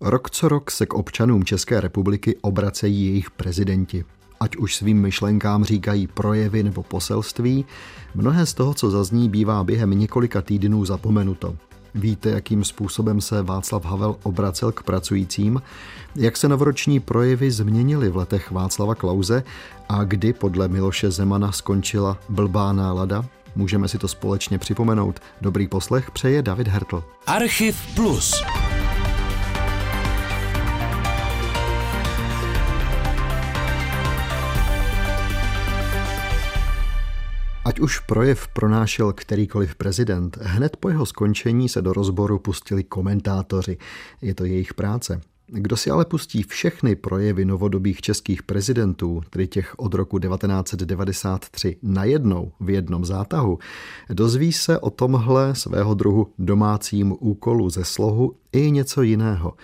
Rok co rok se k občanům České republiky obracejí jejich prezidenti. Ať už svým myšlenkám říkají projevy nebo poselství, mnohé z toho, co zazní, bývá během několika týdnů zapomenuto. Víte, jakým způsobem se Václav Havel obracel k pracujícím, jak se novoroční projevy změnily v letech Václava Klauze a kdy podle Miloše Zemana skončila blbá nálada? Můžeme si to společně připomenout. Dobrý poslech přeje David Hertl. Archiv Plus. Ať už projev pronášel kterýkoliv prezident, hned po jeho skončení se do rozboru pustili komentátoři. Je to jejich práce. Kdo si ale pustí všechny projevy novodobých českých prezidentů, tedy těch od roku 1993, najednou v jednom zátahu, dozví se o tomhle svého druhu domácím úkolu ze slohu i něco jiného.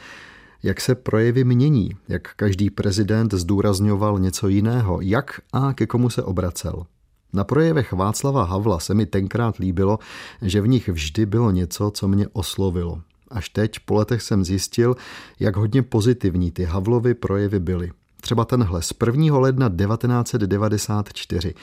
Jak se projevy mění, jak každý prezident zdůrazňoval něco jiného, jak a ke komu se obracel. Na projevech Václava Havla se mi tenkrát líbilo, že v nich vždy bylo něco, co mě oslovilo. Až teď po letech jsem zjistil, jak hodně pozitivní ty Havlovy projevy byly. Třeba tenhle z 1. ledna 1994.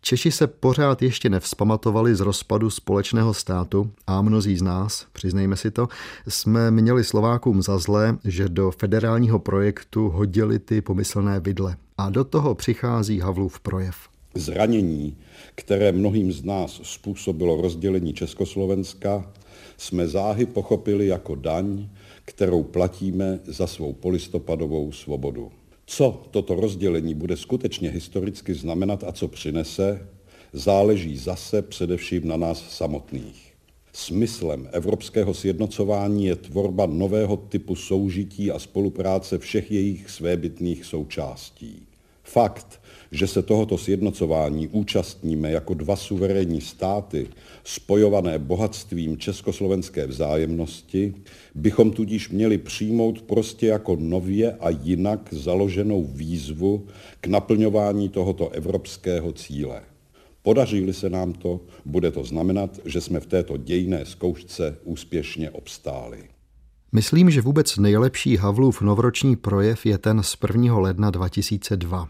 Češi se pořád ještě nevzpamatovali z rozpadu společného státu a mnozí z nás, přiznejme si to, jsme měli Slovákům za zlé, že do federálního projektu hodili ty pomyslné vidle. A do toho přichází Havlův projev. Zranění, které mnohým z nás způsobilo rozdělení Československa, jsme záhy pochopili jako daň, kterou platíme za svou polistopadovou svobodu. Co toto rozdělení bude skutečně historicky znamenat a co přinese, záleží zase především na nás samotných. Smyslem evropského sjednocování je tvorba nového typu soužití a spolupráce všech jejich svébytných součástí. Fakt, že se tohoto sjednocování účastníme jako dva suverénní státy, spojované bohatstvím československé vzájemnosti, bychom tudíž měli přijmout prostě jako nově a jinak založenou výzvu k naplňování tohoto evropského cíle. Podaří-li se nám to, bude to znamenat, že jsme v této dějné zkoušce úspěšně obstáli. Myslím, že vůbec nejlepší Havlův novoroční projev je ten z 1. ledna 2002.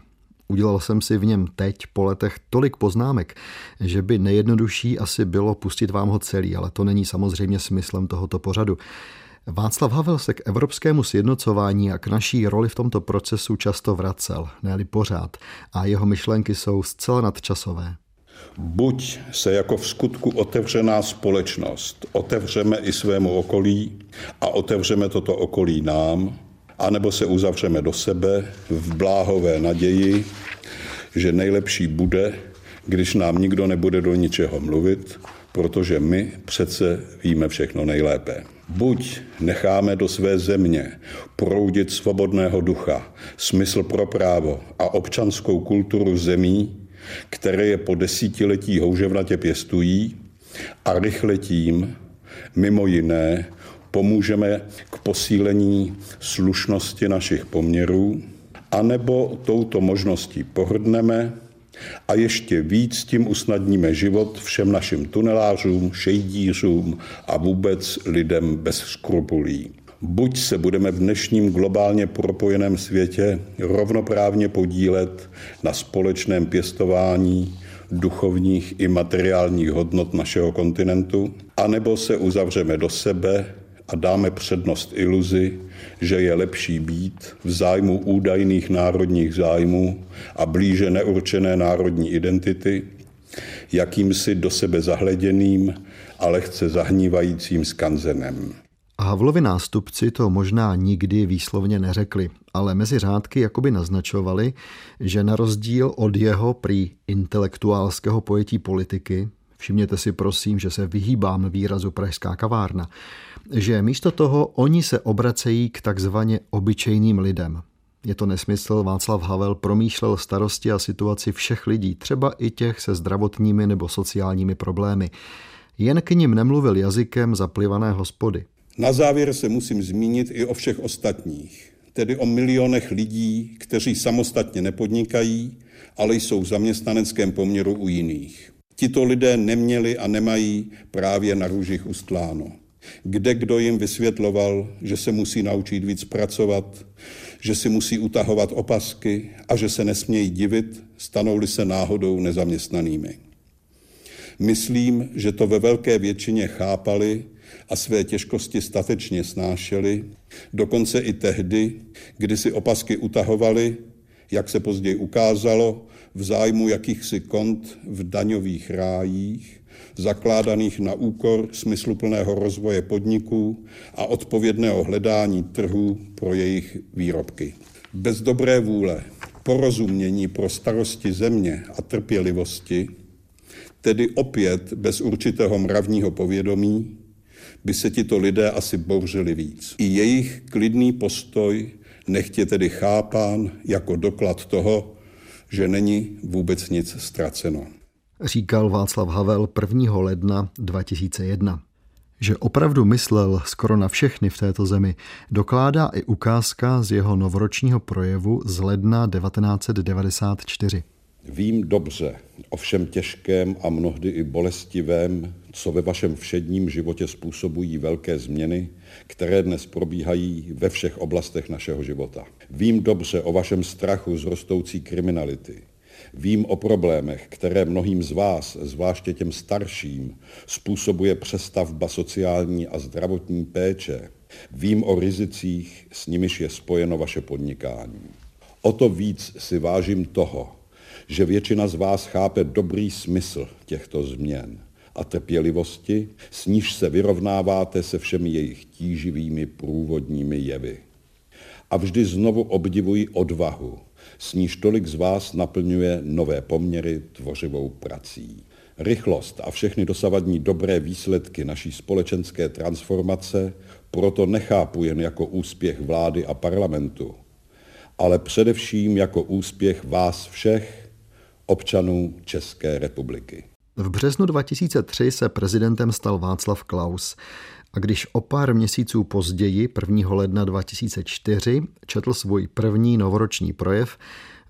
Udělal jsem si v něm teď po letech tolik poznámek, že by nejjednodušší asi bylo pustit vám ho celý, ale to není samozřejmě smyslem tohoto pořadu. Václav Havel se k evropskému sjednocování a k naší roli v tomto procesu často vracel, ne pořád, a jeho myšlenky jsou zcela nadčasové. Buď se jako v skutku otevřená společnost otevřeme i svému okolí a otevřeme toto okolí nám, anebo se uzavřeme do sebe v bláhové naději, že nejlepší bude, když nám nikdo nebude do ničeho mluvit, protože my přece víme všechno nejlépe. Buď necháme do své země proudit svobodného ducha, smysl pro právo a občanskou kulturu zemí, které je po desítiletí houževnatě pěstují, a rychle tím, mimo jiné, pomůžeme k posílení slušnosti našich poměrů, anebo touto možností pohrdneme a ještě víc tím usnadníme život všem našim tunelářům, šejdířům a vůbec lidem bez skrupulí. Buď se budeme v dnešním globálně propojeném světě rovnoprávně podílet na společném pěstování duchovních i materiálních hodnot našeho kontinentu, anebo se uzavřeme do sebe a dáme přednost iluzi, že je lepší být v zájmu údajných národních zájmů a blíže neurčené národní identity, jakýmsi do sebe zahleděným a lehce zahnívajícím skanzenem. Havlovi nástupci to možná nikdy výslovně neřekli, ale mezi řádky jakoby naznačovali, že na rozdíl od jeho prý intelektuálského pojetí politiky, všimněte si prosím, že se vyhýbám výrazu pražská kavárna, že místo toho oni se obracejí k takzvaně obyčejným lidem. Je to nesmysl, Václav Havel promýšlel starosti a situaci všech lidí, třeba i těch se zdravotními nebo sociálními problémy. Jen k ním nemluvil jazykem zaplivané hospody. Na závěr se musím zmínit i o všech ostatních, tedy o milionech lidí, kteří samostatně nepodnikají, ale jsou v zaměstnaneckém poměru u jiných. Tito lidé neměli a nemají právě na růžích ustláno. kde kdo jim vysvětloval, že se musí naučit víc pracovat, že si musí utahovat opasky a že se nesmějí divit, stanou-li se náhodou nezaměstnanými. Myslím, že to ve velké většině chápali a své těžkosti statečně snášeli, dokonce i tehdy, kdy si opasky utahovali, jak se později ukázalo, v zájmu jakýchsi kont v daňových rájích, zakládaných na úkor smysluplného rozvoje podniků a odpovědného hledání trhů pro jejich výrobky. Bez dobré vůle, porozumění pro starosti země a trpělivosti, tedy opět bez určitého mravního povědomí, by se tito lidé asi bouřili víc. I jejich klidný postoj nechtě tedy chápán jako doklad toho, že není vůbec nic ztraceno. Říkal Václav Havel 1. ledna 2001. Že opravdu myslel skoro na všechny v této zemi, dokládá i ukázka z jeho novoročního projevu z ledna 1994. Vím dobře o všem těžkém a mnohdy i bolestivém, co ve vašem všedním životě způsobují velké změny, které dnes probíhají ve všech oblastech našeho života. Vím dobře o vašem strachu z rostoucí kriminality. Vím o problémech, které mnohým z vás, zvláště těm starším, způsobuje přestavba sociální a zdravotní péče. Vím o rizicích, s nimiž je spojeno vaše podnikání. O to víc si vážím toho, že většina z vás chápe dobrý smysl těchto změn a trpělivosti, s níž se vyrovnáváte se všemi jejich tíživými průvodními jevy. A vždy znovu obdivuji odvahu, s níž tolik z vás naplňuje nové poměry tvořivou prací. Rychlost a všechny dosavadní dobré výsledky naší společenské transformace proto nechápu jen jako úspěch vlády a parlamentu, ale především jako úspěch vás všech, občanů České republiky. V březnu 2003 se prezidentem stal Václav Klaus a když o pár měsíců později, 1. ledna 2004, četl svůj první novoroční projev,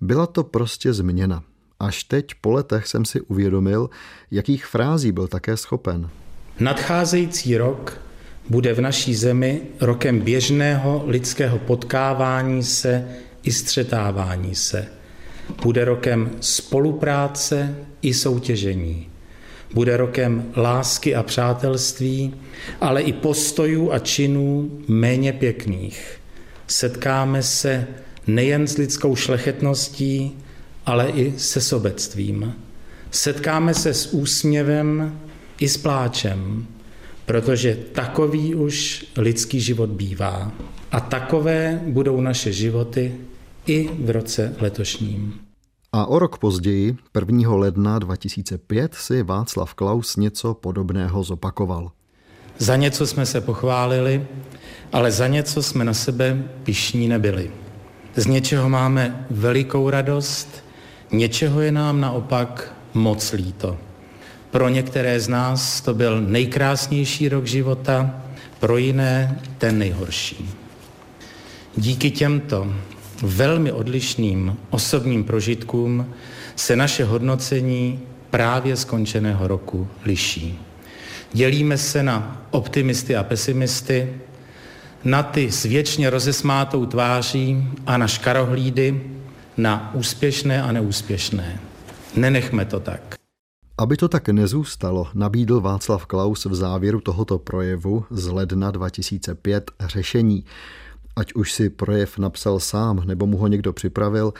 byla to prostě změna. Až teď po letech jsem si uvědomil, jakých frází byl také schopen. Nadcházející rok bude v naší zemi rokem běžného lidského potkávání se i střetávání se. Bude rokem spolupráce i soutěžení. Bude rokem lásky a přátelství, ale i postojů a činů méně pěkných. Setkáme se nejen s lidskou šlechetností, ale i se sobectvím. Setkáme se s úsměvem i s pláčem, protože takový už lidský život bývá. A takové budou naše životy i v roce letošním. A o rok později, 1. ledna 2005, si Václav Klaus něco podobného zopakoval. Za něco jsme se pochválili, ale za něco jsme na sebe pišní nebyli. Z něčeho máme velikou radost, něčeho je nám naopak moc líto. Pro některé z nás to byl nejkrásnější rok života, pro jiné ten nejhorší. Díky těmto velmi odlišným osobním prožitkům se naše hodnocení právě skončeného roku liší. Dělíme se na optimisty a pesimisty, na ty s věčně rozesmátou tváří a na škarohlídy, na úspěšné a neúspěšné. Nenechme to tak. Aby to tak nezůstalo, nabídl Václav Klaus v závěru tohoto projevu z ledna 2005 řešení. Ať už si projev napsal sám nebo mu ho někdo připravil,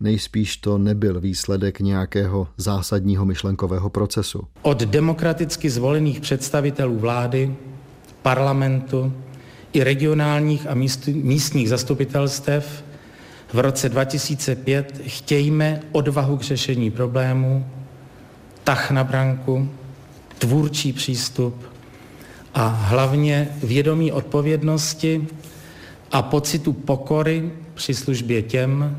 nejspíš to nebyl výsledek nějakého zásadního myšlenkového procesu. Od demokraticky zvolených představitelů vlády, parlamentu i regionálních a místních zastupitelstev v roce 2005 chtějme odvahu k řešení problémů, tah na branku, tvůrčí přístup a hlavně vědomí odpovědnosti a pocitu pokory při službě těm,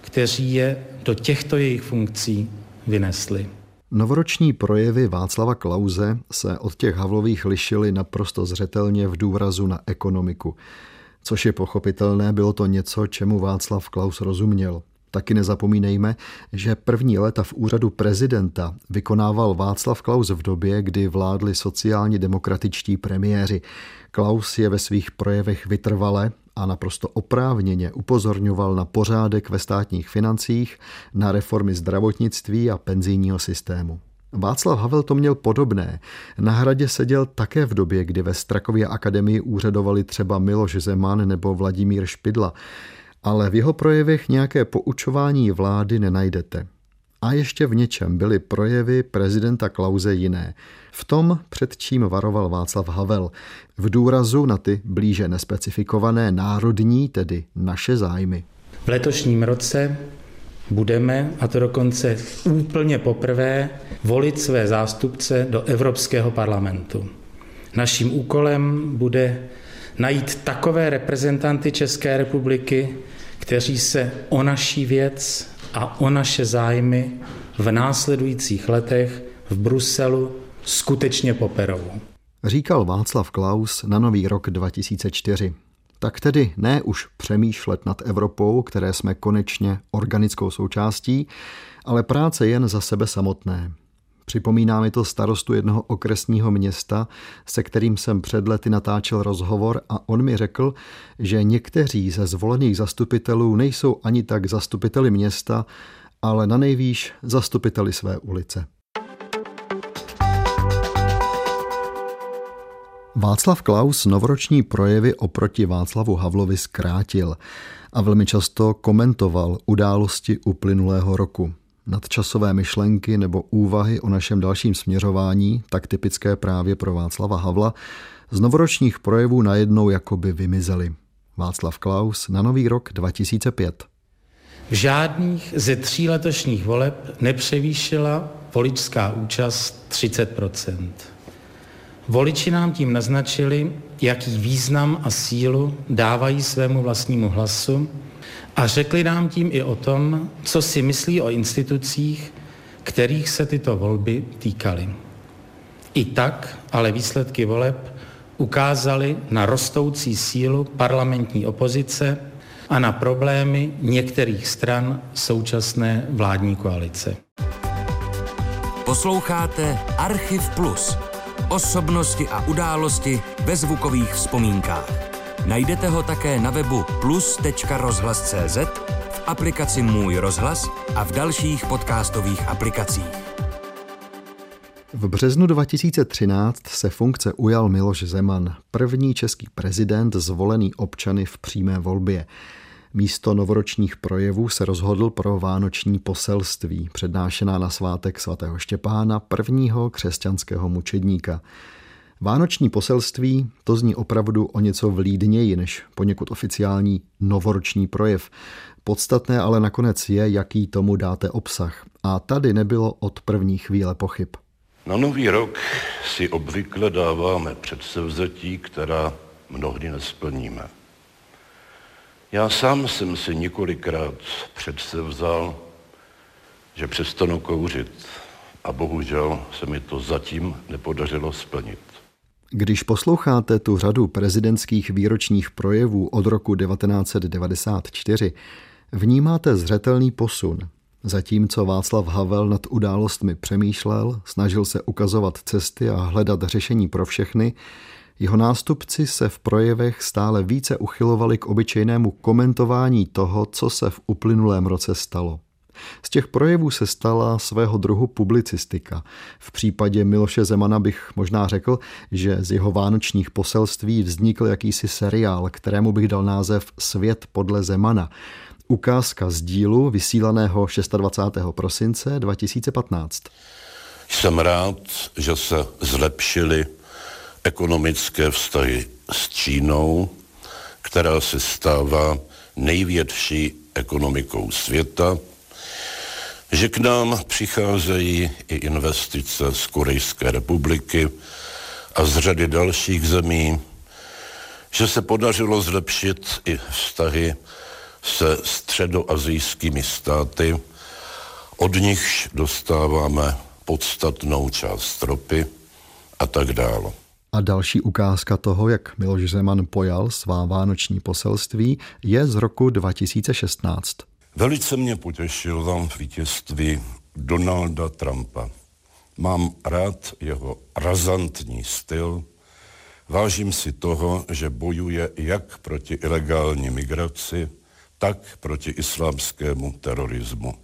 kteří je do těchto jejich funkcí vynesli. Novoroční projevy Václava Klauze se od těch Havlových lišily naprosto zřetelně v důrazu na ekonomiku. Což je pochopitelné, bylo to něco, čemu Václav Klaus rozuměl. Taky nezapomínejme, že první léta v úřadu prezidenta vykonával Václav Klaus v době, kdy vládli sociálně demokratičtí premiéři. Klaus je ve svých projevech vytrvale a naprosto oprávněně upozorňoval na pořádek ve státních financích, na reformy zdravotnictví a penzijního systému. Václav Havel to měl podobné. Na hradě seděl také v době, kdy ve Strakově akademii úřadovali třeba Miloš Zeman nebo Vladimír Špidla ale v jeho projevech nějaké poučování vlády nenajdete. A ještě v něčem byly projevy prezidenta Klauze jiné. V tom, před čím varoval Václav Havel, v důrazu na ty blíže nespecifikované národní, tedy naše zájmy. V letošním roce budeme, a to dokonce úplně poprvé, volit své zástupce do Evropského parlamentu. Naším úkolem bude najít takové reprezentanty České republiky, kteří se o naší věc a o naše zájmy v následujících letech v Bruselu skutečně poperou. Říkal Václav Klaus na nový rok 2004. Tak tedy ne už přemýšlet nad Evropou, které jsme konečně organickou součástí, ale práce jen za sebe samotné. Připomíná mi to starostu jednoho okresního města, se kterým jsem před lety natáčel rozhovor a on mi řekl, že někteří ze zvolených zastupitelů nejsou ani tak zastupiteli města, ale na nejvýš zastupiteli své ulice. Václav Klaus novoroční projevy oproti Václavu Havlovi zkrátil a velmi často komentoval události uplynulého roku nadčasové myšlenky nebo úvahy o našem dalším směřování, tak typické právě pro Václava Havla, z novoročních projevů najednou jakoby vymizely. Václav Klaus na nový rok 2005. V žádných ze tří letošních voleb nepřevýšila voličská účast 30% Voliči nám tím naznačili, jaký význam a sílu dávají svému vlastnímu hlasu a řekli nám tím i o tom, co si myslí o institucích, kterých se tyto volby týkaly. I tak ale výsledky voleb ukázaly na rostoucí sílu parlamentní opozice a na problémy některých stran současné vládní koalice. Posloucháte Archiv Plus. Osobnosti a události ve zvukových vzpomínkách. Najdete ho také na webu plus.rozhlas.cz, v aplikaci Můj rozhlas a v dalších podcastových aplikacích. V březnu 2013 se funkce ujal Miloš Zeman, první český prezident zvolený občany v přímé volbě. Místo novoročních projevů se rozhodl pro vánoční poselství, přednášená na svátek svatého Štěpána, prvního křesťanského mučedníka. Vánoční poselství to zní opravdu o něco vlídněji než poněkud oficiální novoroční projev. Podstatné ale nakonec je, jaký tomu dáte obsah. A tady nebylo od první chvíle pochyb. Na nový rok si obvykle dáváme předsevzetí, která mnohdy nesplníme. Já sám jsem si několikrát předsevzal, že přestanu kouřit a bohužel se mi to zatím nepodařilo splnit. Když posloucháte tu řadu prezidentských výročních projevů od roku 1994, vnímáte zřetelný posun. Zatímco Václav Havel nad událostmi přemýšlel, snažil se ukazovat cesty a hledat řešení pro všechny, jeho nástupci se v projevech stále více uchylovali k obyčejnému komentování toho, co se v uplynulém roce stalo. Z těch projevů se stala svého druhu publicistika. V případě Miloše Zemana bych možná řekl, že z jeho vánočních poselství vznikl jakýsi seriál, kterému bych dal název Svět podle Zemana. Ukázka z dílu vysílaného 26. prosince 2015. Jsem rád, že se zlepšily ekonomické vztahy s Čínou, která se stává největší ekonomikou světa že k nám přicházejí i investice z Korejské republiky a z řady dalších zemí, že se podařilo zlepšit i vztahy se středoazijskými státy, od nichž dostáváme podstatnou část ropy a tak dále. A další ukázka toho, jak Miloš Zeman pojal svá vánoční poselství, je z roku 2016. Velice mě potěšil vám vítězství Donalda Trumpa. Mám rád jeho razantní styl, vážím si toho, že bojuje jak proti ilegální migraci, tak proti islámskému terorismu.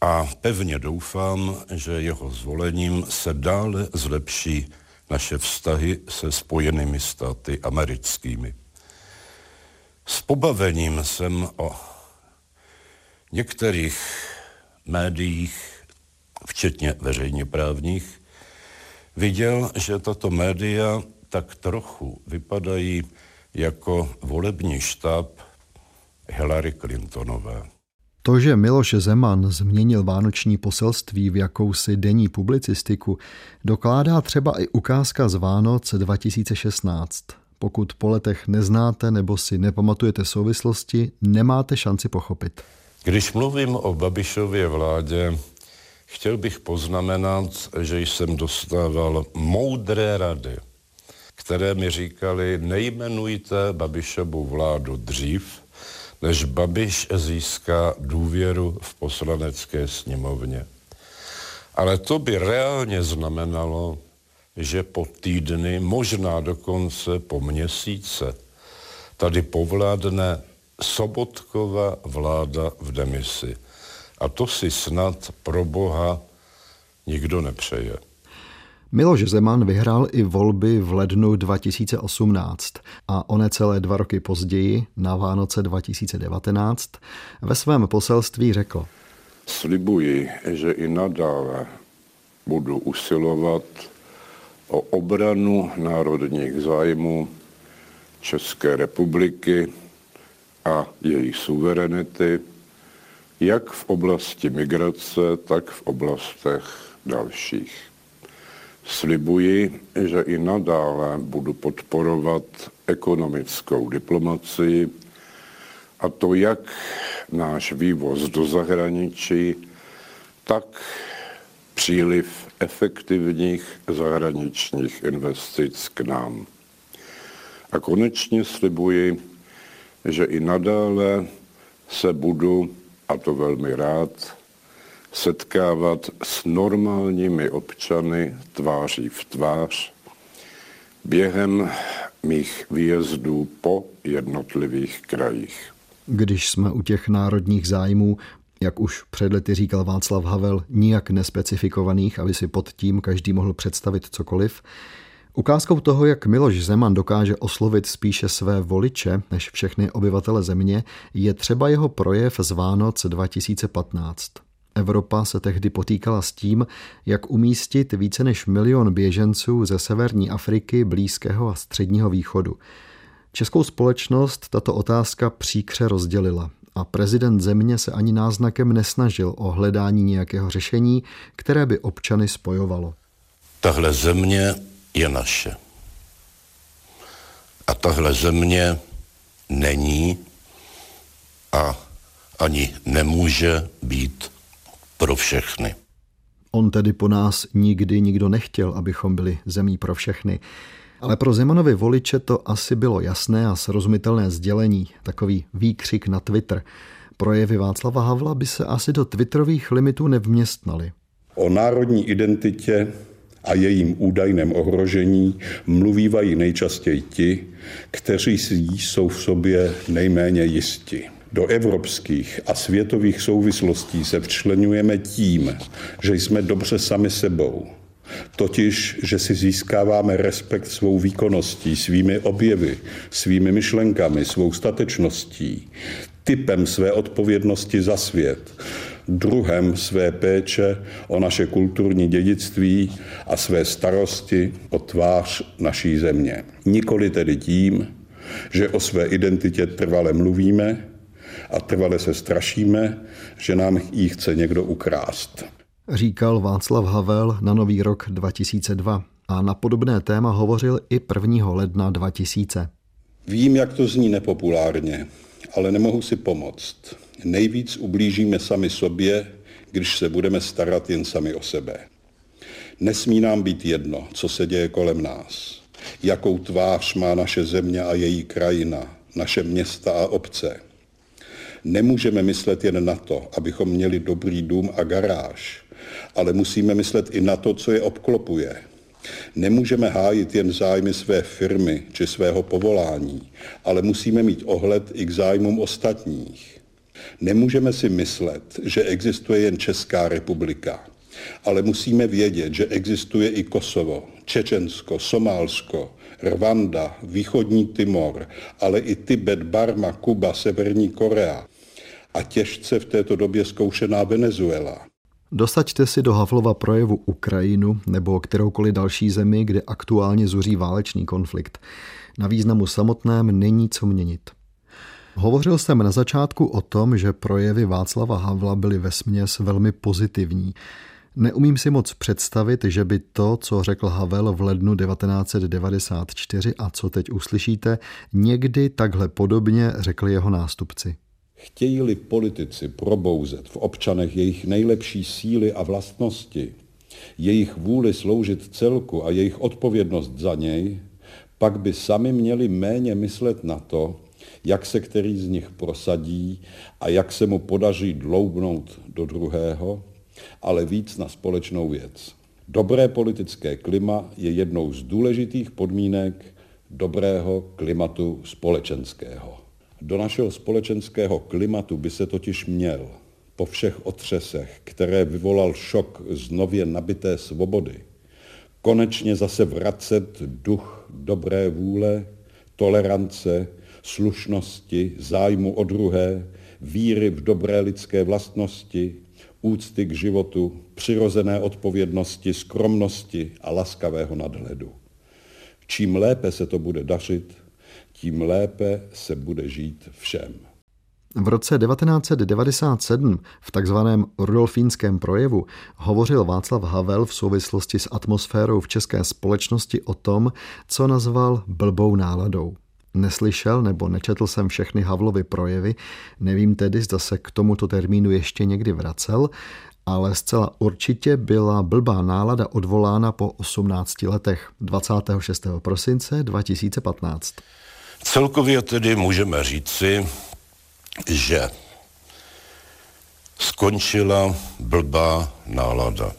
A pevně doufám, že jeho zvolením se dále zlepší naše vztahy se spojenými státy americkými. S pobavením jsem o některých médiích, včetně veřejně právních, viděl, že tato média tak trochu vypadají jako volební štáb Hillary Clintonové. To, že Miloš Zeman změnil vánoční poselství v jakousi denní publicistiku, dokládá třeba i ukázka z Vánoc 2016. Pokud po letech neznáte nebo si nepamatujete souvislosti, nemáte šanci pochopit. Když mluvím o Babišově vládě, chtěl bych poznamenat, že jsem dostával moudré rady, které mi říkali, nejmenujte Babišovu vládu dřív, než Babiš získá důvěru v poslanecké sněmovně. Ale to by reálně znamenalo, že po týdny, možná dokonce po měsíce, tady povládne Sobotkova vláda v demisi. A to si snad pro Boha nikdo nepřeje. Miloš Zeman vyhrál i volby v lednu 2018 a o necelé dva roky později, na Vánoce 2019, ve svém poselství řekl. Slibuji, že i nadále budu usilovat o obranu národních zájmů České republiky a její suverenity, jak v oblasti migrace, tak v oblastech dalších. Slibuji, že i nadále budu podporovat ekonomickou diplomacii, a to jak náš vývoz do zahraničí, tak příliv efektivních zahraničních investic k nám. A konečně slibuji, že i nadále se budu, a to velmi rád, setkávat s normálními občany tváří v tvář během mých výjezdů po jednotlivých krajích. Když jsme u těch národních zájmů, jak už před lety říkal Václav Havel, nijak nespecifikovaných, aby si pod tím každý mohl představit cokoliv, Ukázkou toho, jak Miloš Zeman dokáže oslovit spíše své voliče než všechny obyvatele země, je třeba jeho projev z Vánoc 2015. Evropa se tehdy potýkala s tím, jak umístit více než milion běženců ze severní Afriky, Blízkého a Středního východu. Českou společnost tato otázka příkře rozdělila a prezident země se ani náznakem nesnažil o hledání nějakého řešení, které by občany spojovalo. Tahle země je naše. A tahle země není a ani nemůže být pro všechny. On tedy po nás nikdy nikdo nechtěl, abychom byli zemí pro všechny. Ale pro Zemanovi voliče to asi bylo jasné a srozumitelné sdělení, takový výkřik na Twitter. Projevy Václava Havla by se asi do twitterových limitů nevměstnaly. O národní identitě a jejím údajném ohrožení mluvívají nejčastěji ti, kteří jsou v sobě nejméně jisti. Do evropských a světových souvislostí se včlenujeme tím, že jsme dobře sami sebou. Totiž, že si získáváme respekt svou výkonností, svými objevy, svými myšlenkami, svou statečností, typem své odpovědnosti za svět, druhem své péče o naše kulturní dědictví a své starosti o tvář naší země. Nikoli tedy tím, že o své identitě trvale mluvíme a trvale se strašíme, že nám ji chce někdo ukrást. Říkal Václav Havel na Nový rok 2002 a na podobné téma hovořil i 1. ledna 2000. Vím, jak to zní nepopulárně, ale nemohu si pomoct. Nejvíc ublížíme sami sobě, když se budeme starat jen sami o sebe. Nesmí nám být jedno, co se děje kolem nás, jakou tvář má naše země a její krajina, naše města a obce. Nemůžeme myslet jen na to, abychom měli dobrý dům a garáž, ale musíme myslet i na to, co je obklopuje. Nemůžeme hájit jen zájmy své firmy či svého povolání, ale musíme mít ohled i k zájmům ostatních. Nemůžeme si myslet, že existuje jen Česká republika, ale musíme vědět, že existuje i Kosovo, Čečensko, Somálsko, Rwanda, východní Timor, ale i Tibet, Barma, Kuba, Severní Korea a těžce v této době zkoušená Venezuela. Dosaďte si do Havlova projevu Ukrajinu nebo kteroukoliv další zemi, kde aktuálně zuří válečný konflikt. Na významu samotném není co měnit. Hovořil jsem na začátku o tom, že projevy Václava Havla byly ve směs velmi pozitivní. Neumím si moc představit, že by to, co řekl Havel v lednu 1994 a co teď uslyšíte, někdy takhle podobně řekli jeho nástupci. Chtějí-li politici probouzet v občanech jejich nejlepší síly a vlastnosti, jejich vůli sloužit celku a jejich odpovědnost za něj, pak by sami měli méně myslet na to, jak se který z nich prosadí a jak se mu podaří dloubnout do druhého, ale víc na společnou věc. Dobré politické klima je jednou z důležitých podmínek dobrého klimatu společenského. Do našeho společenského klimatu by se totiž měl po všech otřesech, které vyvolal šok z nově nabité svobody, konečně zase vracet duch dobré vůle, tolerance, slušnosti, zájmu o druhé, víry v dobré lidské vlastnosti, úcty k životu, přirozené odpovědnosti, skromnosti a laskavého nadhledu. Čím lépe se to bude dařit, tím lépe se bude žít všem. V roce 1997 v takzvaném Rudolfínském projevu hovořil Václav Havel v souvislosti s atmosférou v české společnosti o tom, co nazval blbou náladou. Neslyšel nebo nečetl jsem všechny Havlovy projevy, nevím tedy, zda se k tomuto termínu ještě někdy vracel, ale zcela určitě byla blbá nálada odvolána po 18 letech 26. prosince 2015. Celkově tedy můžeme říci, že skončila blbá nálada.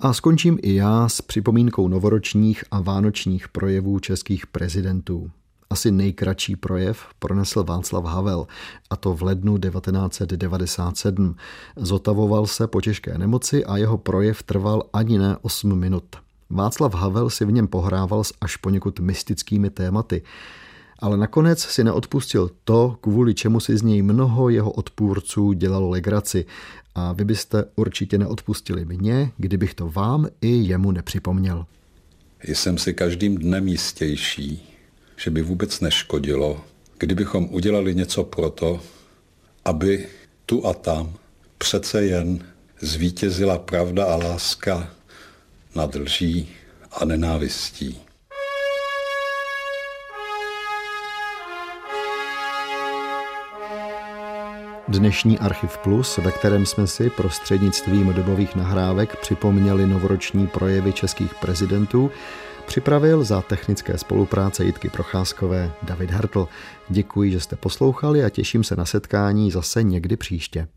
A skončím i já s připomínkou novoročních a vánočních projevů českých prezidentů. Asi nejkratší projev pronesl Václav Havel, a to v lednu 1997. Zotavoval se po těžké nemoci a jeho projev trval ani ne 8 minut. Václav Havel si v něm pohrával s až poněkud mystickými tématy ale nakonec si neodpustil to, kvůli čemu si z něj mnoho jeho odpůrců dělalo legraci. A vy byste určitě neodpustili mě, kdybych to vám i jemu nepřipomněl. Jsem si každým dnem jistější, že by vůbec neškodilo, kdybychom udělali něco pro to, aby tu a tam přece jen zvítězila pravda a láska nad lží a nenávistí. Dnešní Archiv Plus, ve kterém jsme si prostřednictvím dobových nahrávek připomněli novoroční projevy českých prezidentů, připravil za technické spolupráce Jitky Procházkové David Hartl. Děkuji, že jste poslouchali a těším se na setkání zase někdy příště.